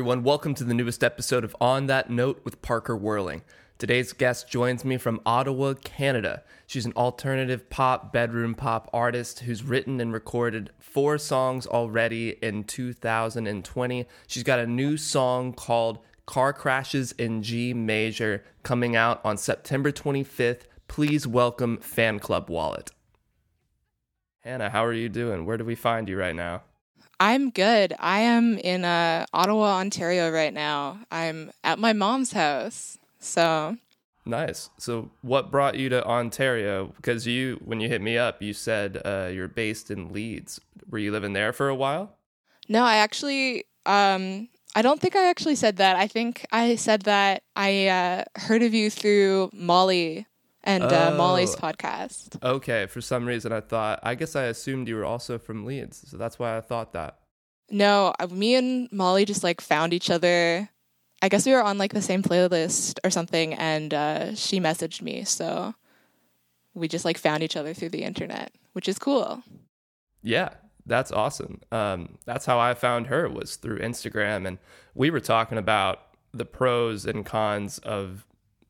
Everyone, welcome to the newest episode of On That Note with Parker Whirling. Today's guest joins me from Ottawa, Canada. She's an alternative pop, bedroom pop artist who's written and recorded four songs already in 2020. She's got a new song called Car Crashes in G Major coming out on September 25th. Please welcome Fan Club Wallet. Hannah, how are you doing? Where do we find you right now? I'm good. I am in uh, Ottawa, Ontario right now. I'm at my mom's house. So nice. So, what brought you to Ontario? Because you, when you hit me up, you said uh, you're based in Leeds. Were you living there for a while? No, I actually, um, I don't think I actually said that. I think I said that I uh, heard of you through Molly and uh, Molly's oh. podcast. Okay, for some reason I thought, I guess I assumed you were also from Leeds, so that's why I thought that. No, me and Molly just like found each other. I guess we were on like the same playlist or something, and uh, she messaged me, so we just like found each other through the internet, which is cool. Yeah, that's awesome. Um, that's how I found her was through Instagram, and we were talking about the pros and cons of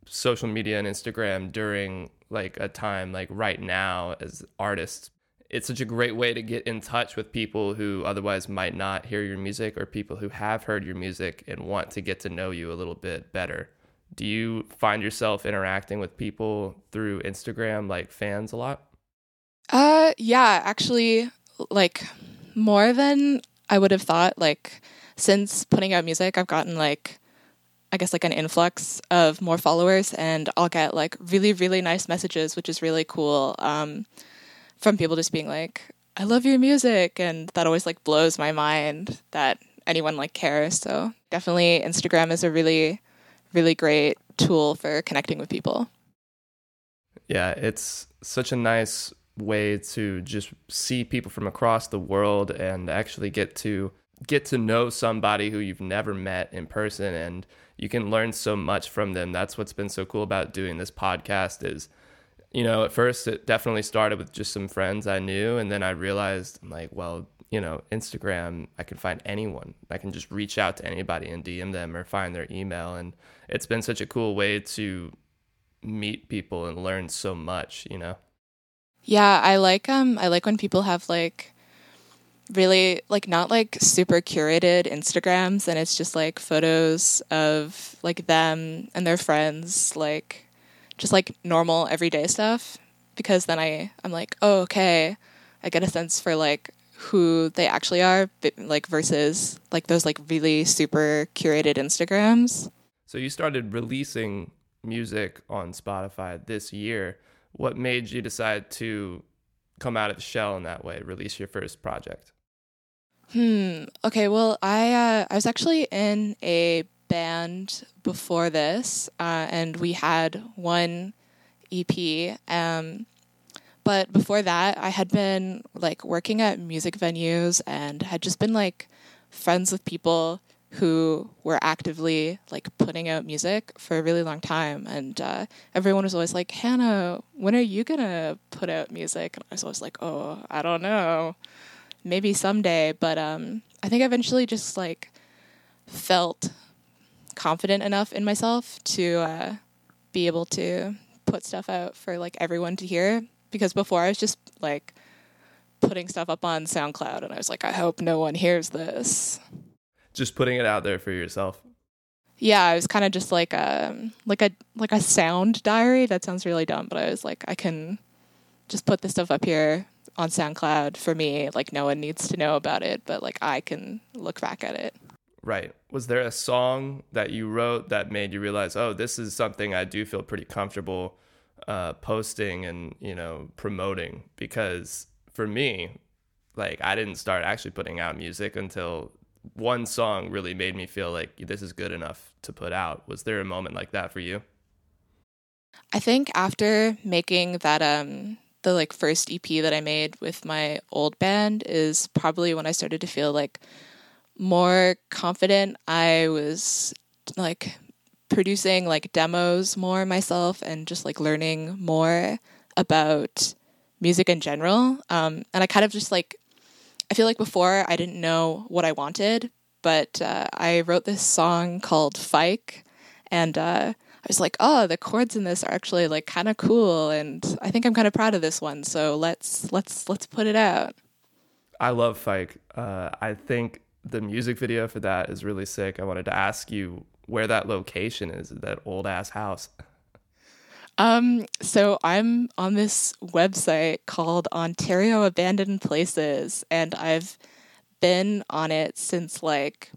social media and Instagram during like a time like right now as artists. It's such a great way to get in touch with people who otherwise might not hear your music or people who have heard your music and want to get to know you a little bit better. Do you find yourself interacting with people through Instagram like fans a lot? Uh yeah, actually like more than I would have thought like since putting out music I've gotten like I guess like an influx of more followers, and I'll get like really really nice messages, which is really cool um, from people just being like, "I love your music," and that always like blows my mind that anyone like cares. So definitely, Instagram is a really really great tool for connecting with people. Yeah, it's such a nice way to just see people from across the world and actually get to get to know somebody who you've never met in person and you can learn so much from them. That's what's been so cool about doing this podcast is you know, at first it definitely started with just some friends I knew and then I realized I'm like, well, you know, Instagram, I can find anyone. I can just reach out to anybody and DM them or find their email and it's been such a cool way to meet people and learn so much, you know. Yeah, I like um I like when people have like really like not like super curated Instagrams and it's just like photos of like them and their friends like just like normal everyday stuff because then I I'm like, "Oh, okay. I get a sense for like who they actually are like versus like those like really super curated Instagrams." So you started releasing music on Spotify this year. What made you decide to come out of the shell in that way, release your first project? Hmm. Okay. Well, I uh, I was actually in a band before this, uh, and we had one EP. Um, but before that, I had been like working at music venues and had just been like friends with people who were actively like putting out music for a really long time and uh, everyone was always like hannah when are you gonna put out music and i was always like oh i don't know maybe someday. But um, I think I eventually just like felt confident enough in myself to uh, be able to put stuff out for like everyone to hear. Because before I was just like putting stuff up on SoundCloud, and I was like, I hope no one hears this. Just putting it out there for yourself. Yeah, I was kind of just like a um, like a like a sound diary. That sounds really dumb, but I was like, I can just put this stuff up here on SoundCloud for me. Like no one needs to know about it, but like I can look back at it. Right. Was there a song that you wrote that made you realize, oh, this is something I do feel pretty comfortable uh, posting and you know promoting? Because for me, like I didn't start actually putting out music until one song really made me feel like this is good enough to put out. Was there a moment like that for you? I think after making that um the like first EP that I made with my old band is probably when I started to feel like more confident. I was like producing like demos more myself and just like learning more about music in general. Um, and I kind of just like I feel like before I didn't know what I wanted but uh, I wrote this song called Fike, and uh, I was like, oh, the chords in this are actually like kind of cool, and I think I'm kind of proud of this one. So let's let's let's put it out. I love Fike. Uh, I think the music video for that is really sick. I wanted to ask you where that location is, that old ass house. Um, so I'm on this website called Ontario Abandoned Places, and I've been on it since like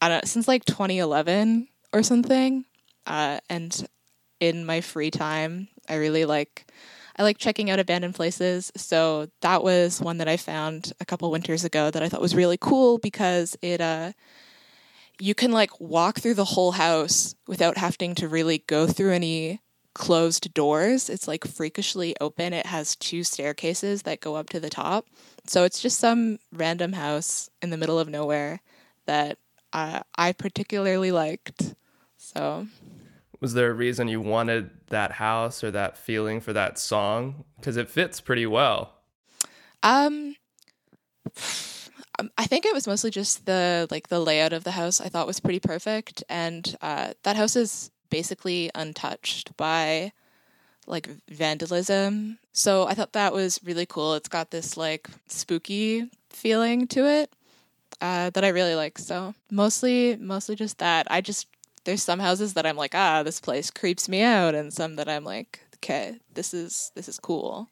I don't know, since like 2011 or something. Uh, and in my free time, I really like I like checking out abandoned places. So that was one that I found a couple winters ago that I thought was really cool because it uh you can like walk through the whole house without having to really go through any closed doors. It's like freakishly open. It has two staircases that go up to the top. So it's just some random house in the middle of nowhere that uh, I particularly liked. So was there a reason you wanted that house or that feeling for that song because it fits pretty well um I think it was mostly just the like the layout of the house I thought was pretty perfect and uh, that house is basically untouched by like vandalism. So I thought that was really cool. It's got this like spooky feeling to it uh, that I really like. So mostly, mostly just that. I just there's some houses that I'm like, ah, this place creeps me out, and some that I'm like, okay, this is this is cool.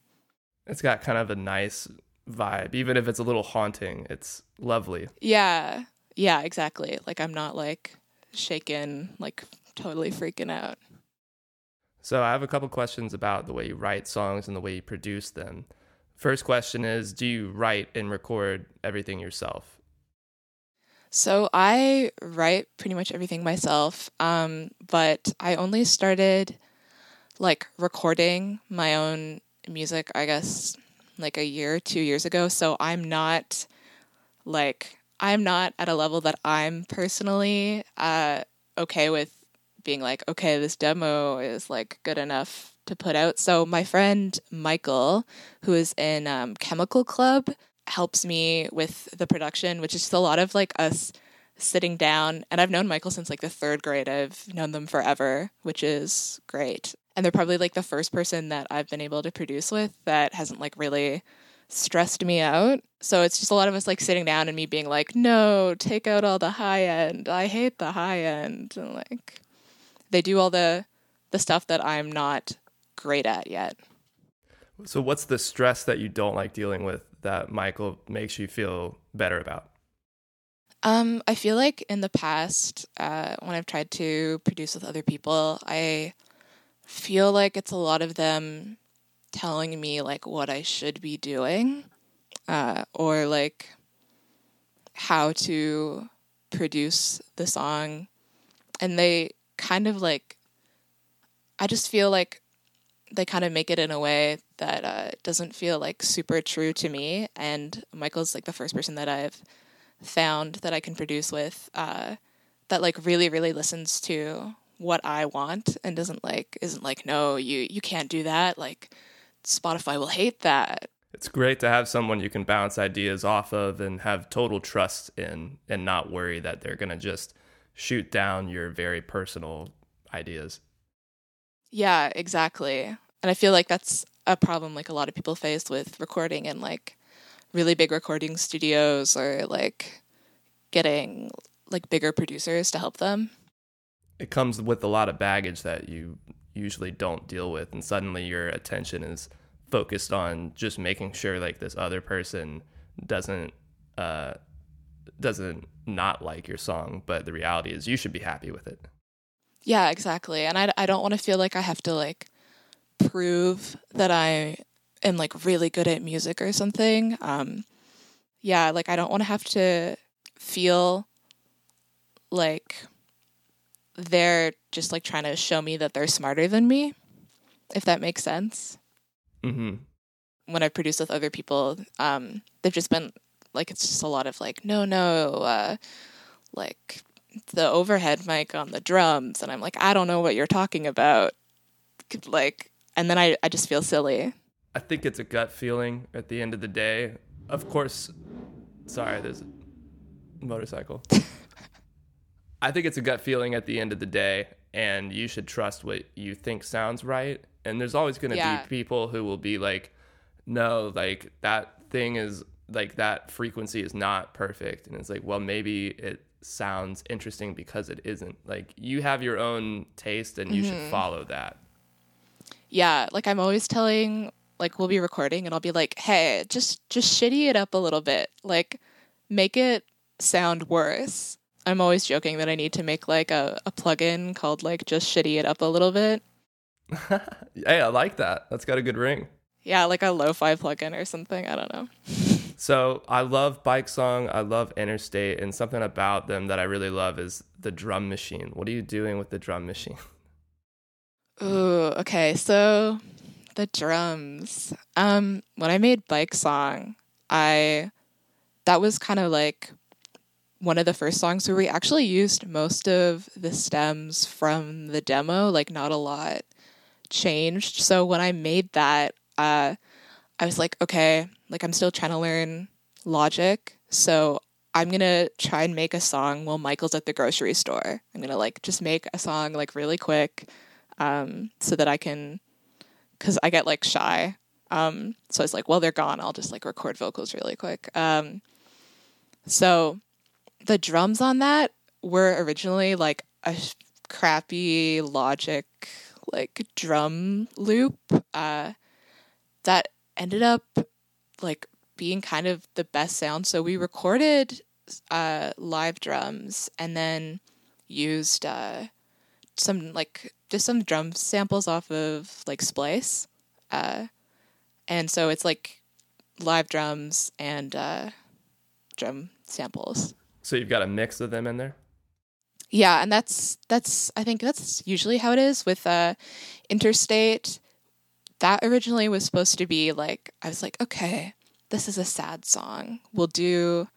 It's got kind of a nice vibe, even if it's a little haunting. It's lovely. Yeah, yeah, exactly. Like I'm not like shaken, like totally freaking out. So I have a couple questions about the way you write songs and the way you produce them. First question is, do you write and record everything yourself? So I write pretty much everything myself, um, but I only started like recording my own music, I guess, like a year, two years ago. So I'm not like I'm not at a level that I'm personally uh, okay with being like, okay, this demo is like good enough to put out. So my friend Michael, who is in um, Chemical Club, helps me with the production, which is just a lot of like us sitting down. And I've known Michael since like the third grade. I've known them forever, which is great. And they're probably like the first person that I've been able to produce with that hasn't like really stressed me out. So it's just a lot of us like sitting down and me being like, no, take out all the high end. I hate the high end. And like they do all the the stuff that I'm not great at yet. So what's the stress that you don't like dealing with that Michael makes you feel better about? Um, I feel like in the past, uh, when I've tried to produce with other people, I feel like it's a lot of them telling me like what I should be doing, uh, or like how to produce the song, and they kind of like. I just feel like they kind of make it in a way that uh, doesn't feel like super true to me. And Michael's like the first person that I've found that I can produce with uh, that like really really listens to what I want and doesn't like isn't like no you you can't do that like Spotify will hate that. It's great to have someone you can bounce ideas off of and have total trust in and not worry that they're going to just shoot down your very personal ideas. Yeah, exactly. And I feel like that's a problem like a lot of people face with recording and like really big recording studios or like getting like bigger producers to help them. It comes with a lot of baggage that you usually don't deal with and suddenly your attention is focused on just making sure like this other person doesn't uh doesn't not like your song, but the reality is you should be happy with it. Yeah, exactly. And I I don't want to feel like I have to like prove that I am like really good at music or something. Um, yeah, like I don't want to have to feel like they're just like trying to show me that they're smarter than me, if that makes sense. Mm-hmm. When I produce with other people, um, they've just been like, it's just a lot of like, no, no, uh, like the overhead mic on the drums. And I'm like, I don't know what you're talking about. Like, and then I, I just feel silly. I think it's a gut feeling at the end of the day. Of course, sorry, there's a motorcycle. I think it's a gut feeling at the end of the day, and you should trust what you think sounds right. And there's always going to Yeah. be people who will be like, no, like that thing is like that frequency is not perfect. And it's like, well, maybe it sounds interesting because it isn't. Like you have your own taste and you Mm-hmm. should follow that. Yeah, like I'm always telling like we'll be recording and I'll be like, "Hey, just just shitty it up a little bit. Like make it sound worse." I'm always joking that I need to make like a, a plugin called like just shitty it up a little bit. hey, I like that. That's got a good ring. Yeah, like a lo-fi plugin or something. I don't know. So I love Bike Song. I love Interstate, and something about them that I really love is the drum machine. What are you doing with the drum machine? Ooh, okay. So the drums. Um, when I made Bike Song, I that was kind of like one of the first songs where we actually used most of the stems from the demo, like not a lot changed. So when I made that, uh, I was like, okay, like I'm still trying to learn logic. So I'm gonna try and make a song while Michael's at the grocery store. I'm gonna like just make a song like really quick um, so that I can, because I get like shy. Um, so I was like, well, they're gone. I'll just like record vocals really quick. Um, so the drums on that were originally like a crappy Logic like drum loop uh, that ended up like being kind of the best sound. So we recorded uh, live drums and then used uh, some like just some drum samples off of like Splice. Uh, and so it's like live drums and uh, drum samples. So you've got a mix of them in there. Yeah, and that's that's I think that's usually how it is with uh Interstate. That originally was supposed to be like I was like, okay, this is a sad song. We'll do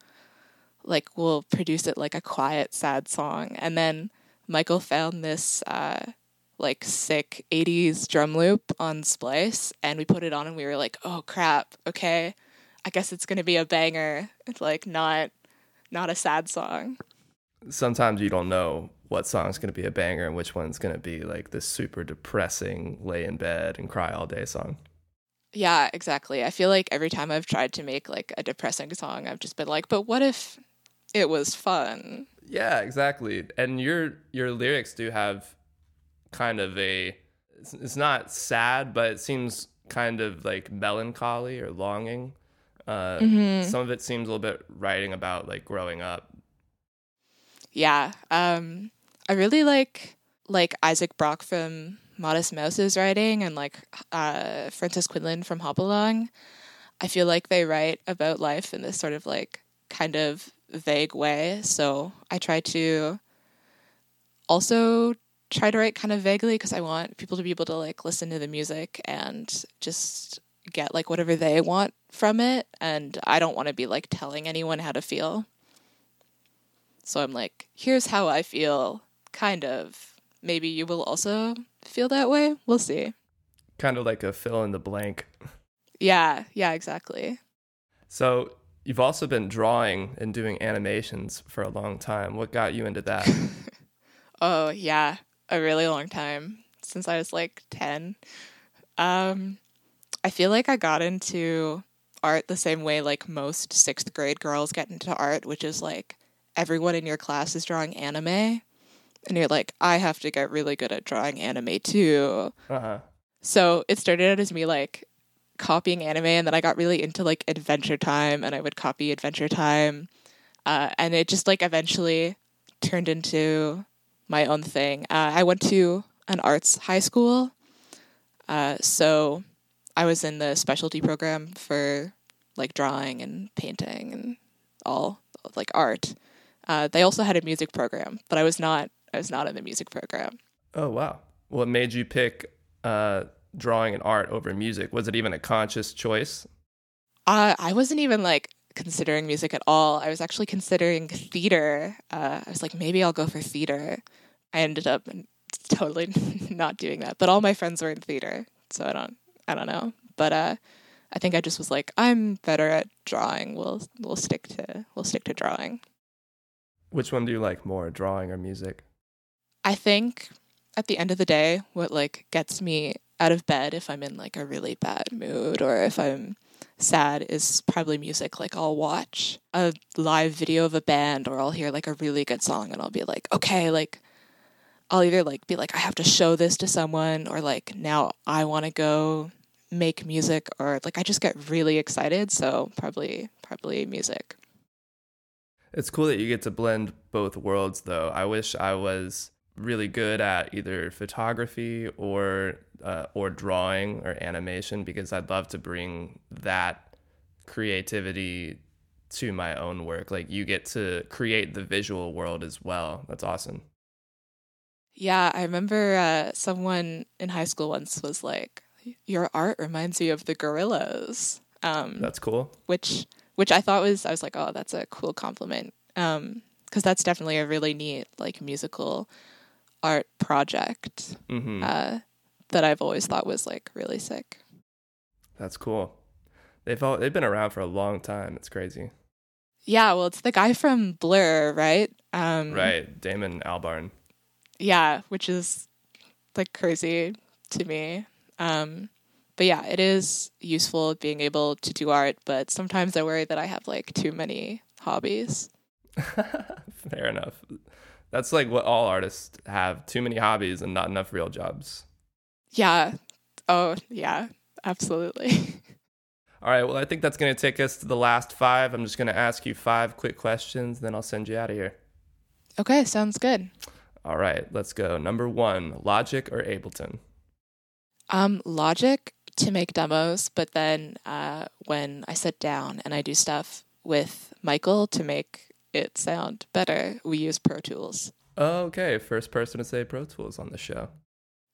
like we'll produce it like a quiet sad song. And then Michael found this uh like sick 80s drum loop on Splice and we put it on and we were like, "Oh crap. Okay. I guess it's going to be a banger. It's like not not a sad song." Sometimes you don't know what song's going to be a banger and which one's going to be like this super depressing, lay in bed and cry all day song. Yeah, exactly. I feel like every time I've tried to make like a depressing song, I've just been like, but what if it was fun? Yeah, exactly. And your your lyrics do have kind of a it's, it's not sad, but it seems kind of like melancholy or longing. Uh, Some of it seems a little bit writing about like growing up. Yeah. Um I really like like Isaac Brock from Modest Mouse's writing and like uh Frances Quinlan from Hop Along. I feel like they write about life in this sort of like kind of vague way. So I try to also try to write kind of vaguely because I want people to be able to like listen to the music and just get like whatever they want from it. And I don't want to be like telling anyone how to feel. So I'm like, here's how I feel, kind of. Maybe you will also feel that way. We'll see. Kind of like a fill in the blank. Yeah, yeah, exactly. So you've also been drawing and doing animations for a long time. What got you into that? Oh, yeah, a really long time since I was like 10. Um I feel like I got into art the same way like most 6th grade girls get into art, which is like everyone in your class is drawing anime and you're like I have to get really good at drawing anime too. uh-huh. So it started out as me like copying anime, and then I got really into like Adventure Time, and I would copy Adventure Time, uh, and it just like eventually turned into my own thing. Uh, I went to an arts high school, uh, so I was in the specialty program for like drawing and painting and all like art. Uh, they also had a music program, but I was not. I was not in the music program. Oh wow. What made you pick uh, drawing and art over music? Was it even a conscious choice? Uh, I wasn't even like considering music at all. I was actually considering theater. Uh, I was like, maybe I'll go for theater. I ended up totally not doing that. But all my friends were in theater, so I don't, I don't know. But uh, I think I just was like, I'm better at drawing. We'll we'll stick to we'll stick to drawing. Which one do you like more, drawing or music? I think at the end of the day, what like gets me out of bed if I'm in like a really bad mood or if I'm sad is probably music. Like I'll watch a live video of a band or I'll hear like a really good song and I'll be like, okay, like I'll either like be like, I have to show this to someone or like now I want to go make music or like I just get really excited. So probably, probably music. It's cool that you get to blend both worlds though. I wish I was really good at either photography or uh, or drawing or animation because I'd love to bring that creativity to my own work. Like you get to create the visual world as well. That's awesome. Yeah, I remember uh, someone in high school once was like, "Your art reminds me of the Gorillaz." Um, that's cool. Which which I thought was I was like, "Oh, that's a cool compliment." Um, because that's definitely a really neat like musical art project mm-hmm. uh, that I've always thought was like really sick. That's cool. They've all, they've been around for a long time. It's crazy. Yeah, well, it's the guy from Blur, right? Um, right, Damon Albarn. Yeah, which is like crazy to me. Um, but yeah, it is useful being able to do art, but sometimes I worry that I have like too many hobbies. Fair enough. That's like what all artists have too many hobbies and not enough real jobs. Yeah. Oh, yeah, absolutely. All right. Well, I think that's going to take us to the last five. I'm just going to ask you five quick questions, then I'll send you out of here. Okay. Sounds good. All right. Let's go. Number one Logic or Ableton? Um, Logic to make demos, but then uh, when I sit down and I do stuff with Michael to make it sound better, we use Pro Tools. Okay, first person to say Pro Tools on the show.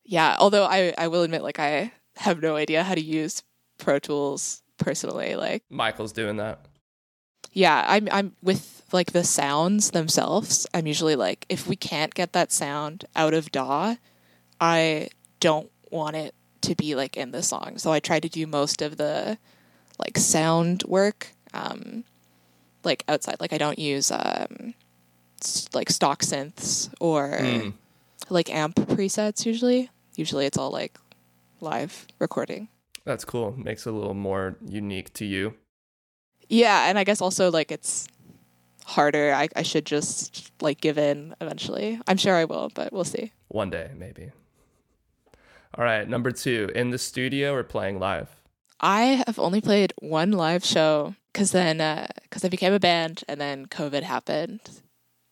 Yeah, although I, I will admit, like, I have no idea how to use Pro Tools personally. Like, Michael's doing that. Yeah, I'm, I'm with like the sounds themselves. I'm usually like, if we can't get that sound out of DAW, I don't want it to be like in the song. So I try to do most of the like sound work. Um, like outside. Like I don't use um, like stock synths or mm. like amp presets usually. Usually it's all like live recording. That's cool. Makes it a little more unique to you. Yeah, and I guess also like it's harder. I, I should just like give in eventually. I'm sure I will, but we'll see. One day, maybe. All right, number two, in the studio or playing live? I have only played one live show because then because uh, I became a band and then COVID happened,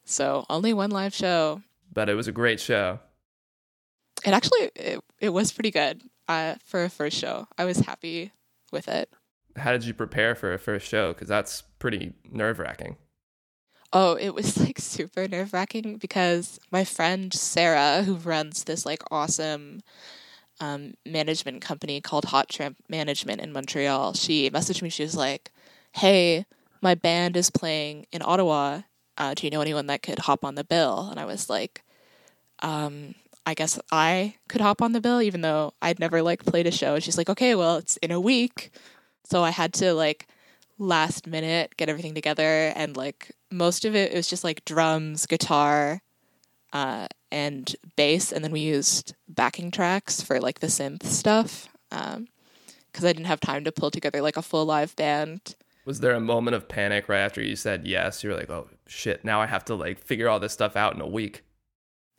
so only one live show. But it was a great show. It actually it, it was pretty good uh, for a first show. I was happy with it. How did you prepare for a first show? Because that's pretty nerve wracking. Oh, it was like super nerve wracking because my friend Sarah, who runs this like awesome um, management company called Hot Tramp Management in Montreal, she messaged me. She was like, hey, my band is playing in Ottawa. Uh, do you know anyone that could hop on the bill? And I was like, um, I guess I could hop on the bill, even though I'd never like played a show. And she's like, okay, well, it's in a week. So I had to like last minute get everything together. And like most of it, it was just like drums, guitar, uh, and bass. And then we used backing tracks for like the synth stuff. Um, because I didn't have time to pull together like a full live band. Was there a moment of panic right after you said yes? You're like, oh shit, now I have to like figure all this stuff out in a week.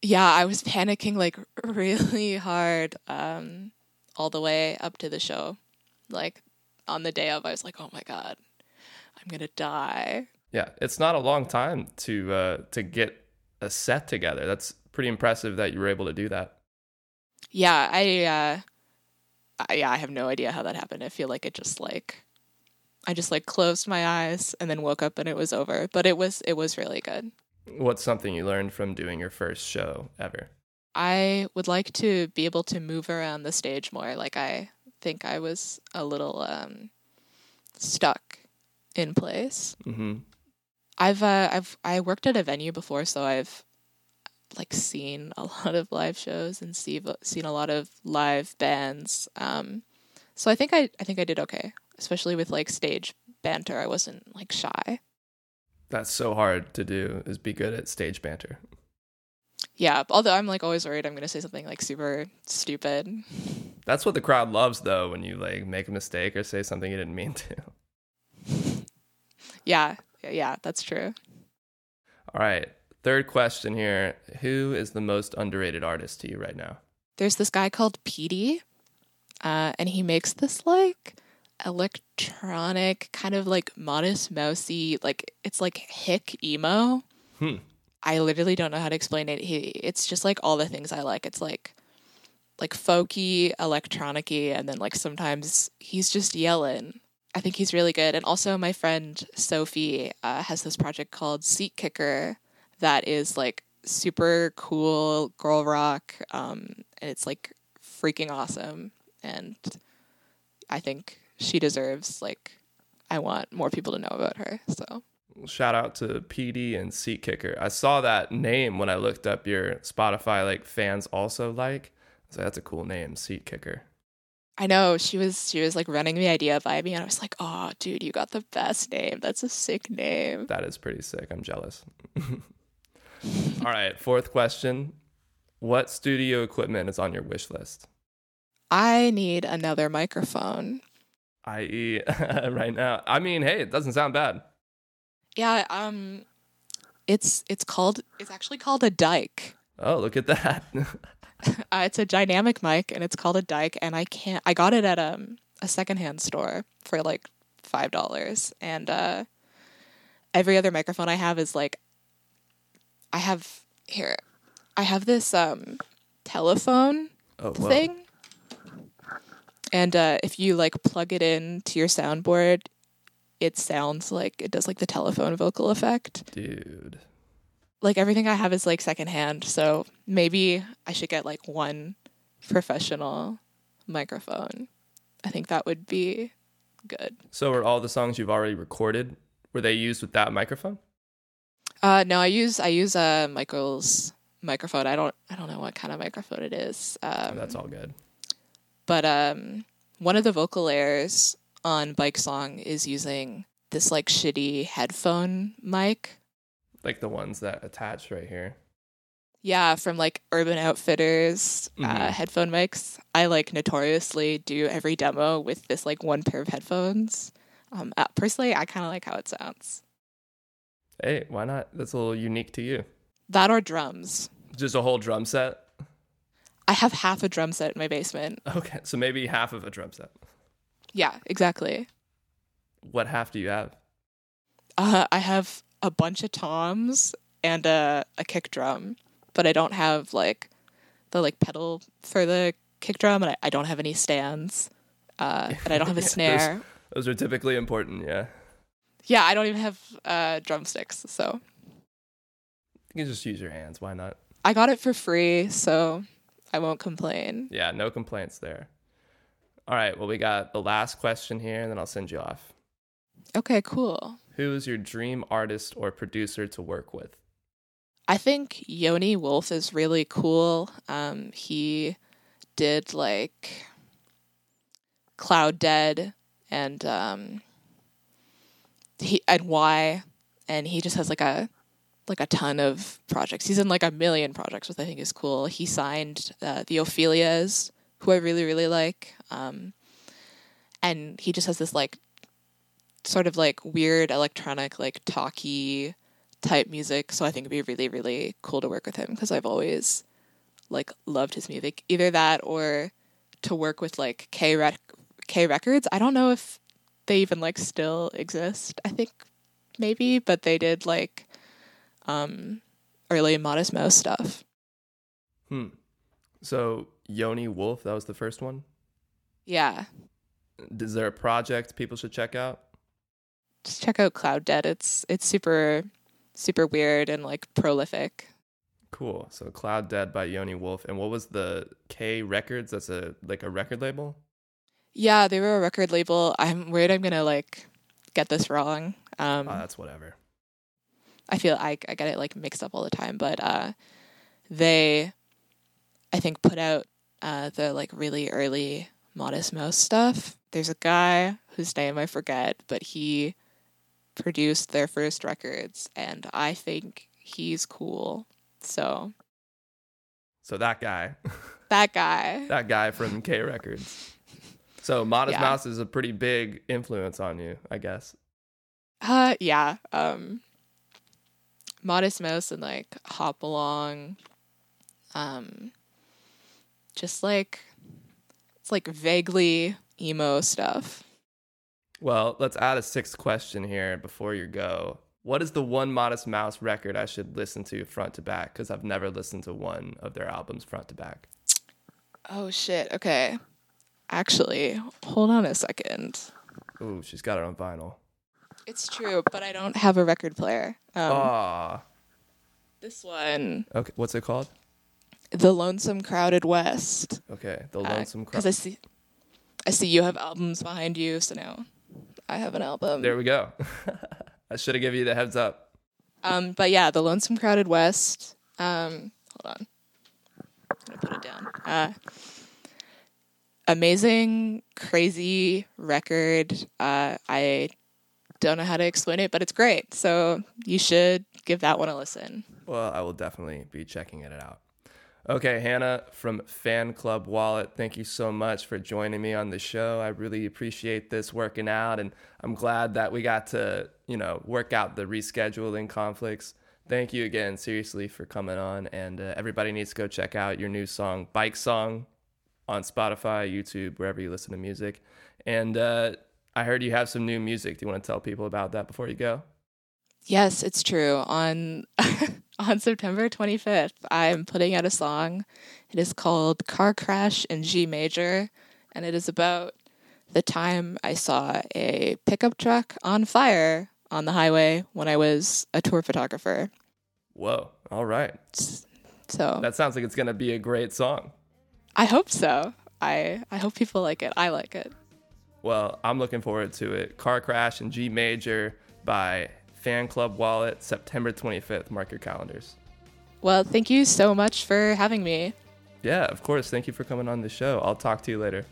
Yeah, I was panicking like really hard um, all the way up to the show. Like on the day of, I was like, oh my God, I'm going to die. Yeah, it's not a long time to uh, to get a set together. That's pretty impressive that you were able to do that. Yeah, I, uh, I yeah, I have no idea how that happened. I feel like it just like I just like closed my eyes and then woke up and it was over. But it was it was really good. What's something you learned from doing your first show ever? I would like to be able to move around the stage more. Like I think I was a little um, stuck in place. Mm-hmm. I've uh, I've I worked at a venue before, so I've like seen a lot of live shows and see seen a lot of live bands. Um, so I think I I think I did okay especially with like stage banter. I wasn't like shy. That's so hard to do is be good at stage banter. Yeah, although I'm like always worried I'm going to say something like super stupid. That's what the crowd loves though when you like make a mistake or say something you didn't mean to. Yeah, yeah, that's true. All right. Third question here. Who is the most underrated artist to you right now? There's this guy called Petey, uh, and he makes this like electronic, kind of like modest mousy, like it's like hick emo. Hmm. I literally don't know how to explain it. He, it's just like all the things I like. It's like like folky, electronicy, and then like sometimes he's just yelling. I think he's really good. And also, my friend Sophie uh, has this project called Seat Kicker that is like super cool girl rock, um, and it's like freaking awesome. And I think she deserves like I want more people to know about her. So Shout out to Petey and Seat Kicker. I saw that name when I looked up your Spotify like fans also like. So that's a cool name, Seat Kicker. I know she was she was like running the idea by me, and I was like, "Oh, dude, you got the best name. That's a sick name." That is pretty sick. I'm jealous. All right, fourth question. What studio equipment is on your wish list? I need another microphone. I.e., right now. I mean, hey, it doesn't sound bad. Yeah, um, it's it's called it's actually called a Dyke. Oh, look at that. Uh, it's a dynamic mic, and it's called a Dyke. And I can't. I got it at um, a secondhand store for like five dollars, and uh, every other microphone I have is like, I have here, I have this um, telephone oh, thing, and uh, if you like plug it in to your soundboard, it sounds like it does like the telephone vocal effect. Dude. Like everything I have is like secondhand, so maybe I should get like one professional microphone. I think that would be good. So, are all the songs you've already recorded were they used with that microphone? Uh, no, I use I use uh, Michael's microphone. I don't I don't know what kind of microphone it is. Um, That's all good. But um, one of the vocal layers on Bike Song is using this like shitty headphone mic. Like the ones that attach right here. Yeah, from like Urban Outfitters uh, Mhm. headphone mics. I like notoriously do every demo with this like one pair of headphones. Um, uh, personally, I kind of like how it sounds. Hey, why not? That's a little unique to you. That or drums. Just a whole drum set? I have half a drum set in my basement. Okay, so maybe half of a drum set. Yeah, exactly. What half do you have? Uh, I have a bunch of toms and a, a kick drum, but I don't have like the like pedal for the kick drum, and I, I don't have any stands, uh, and I don't have a Yeah, those- snare. Those are typically important, yeah. Yeah, I don't even have uh, drumsticks, so You can just use your hands. Why not? I got it for free, so I won't complain. Yeah, no complaints there. All right, well, we got the last question here, and then I'll send you off. Okay, cool. Who is your dream artist or producer to work with? I think Yoni Wolf is really cool. Um, he did like Cloud Dead and um, he and Why, and he just has like a like a ton of projects. He's in like a million projects, which I think is cool. He signed uh, the Ophelias, who I really really like, um, and he just has this like sort of like weird electronic like talky type music. So I think it'd be really, really cool to work with him because I've always like loved his music. Either that or to work with like K K Records. I don't know if they even like still exist. I think maybe, but they did like um early Modest Mouse stuff. Hmm. So, Yoni Wolf, that was the first one. Yeah. Is there a project people should check out? Just check out Cloud Dead. It's it's super super weird and like prolific. Cool. So, Cloud Dead by Yoni Wolf. And what was the K Records? That's a like a record label? Yeah, they were a record label. I'm worried I'm gonna like get this wrong. Um, Oh, that's whatever. I feel I I get it like mixed up all the time, but uh, they, I think, put out uh, the like really early Modest Mouse stuff. There's a guy whose name I forget, but he produced their first records, and I think he's cool. So So that guy, that guy. that guy from K Records. So Modest Yeah. Mouse is a pretty big influence on you, I guess. Uh yeah. Um Modest Mouse and like Hop Along. Um just like it's like vaguely emo stuff. Well, let's add a sixth question here before you go. What is the one Modest Mouse record I should listen to front to back? Because I've never listened to one of their albums front to back. Oh shit. Okay. Actually, hold on a second. Ooh, she's got it on vinyl. It's true, but I don't have a record player. Um, Ah, This one, okay. What's it called? The Lonesome Crowded West. Okay, the Lonesome Because I see, I see you have albums behind you, so now I have an album. There we go. I should have given you the heads up. Um, but yeah, The Lonesome Crowded West. Um, hold on, I'm gonna put it down. Uh, amazing, crazy record. Uh, I don't know how to explain it, but it's great. So you should give that one a listen. Well, I will definitely be checking it out. Okay, Hannah from Fan Club Wallet, thank you so much for joining me on the show. I really appreciate this working out, and I'm glad that we got to, you know, work out the rescheduling conflicts. Thank you again, seriously, for coming on. And uh, everybody needs to go check out your new song, Bike Song, on Spotify, YouTube, wherever you listen to music. And uh, I heard you have some new music. Do you want to tell people about that before you go? Yes, it's true. On on September 25th, I'm putting out a song. It is called Car Crash in G Major, and it is about the time I saw a pickup truck on fire on the highway when I was a tour photographer. Whoa, all right. So That sounds like it's going to be a great song. I hope so. I I hope people like it. I like it. Well, I'm looking forward to it. Car Crash in G Major by Fan Club Wallet, September 25th. Mark your calendars. Well, thank you so much for having me. Yeah, of course. Thank you for coming on the show. I'll talk to you later.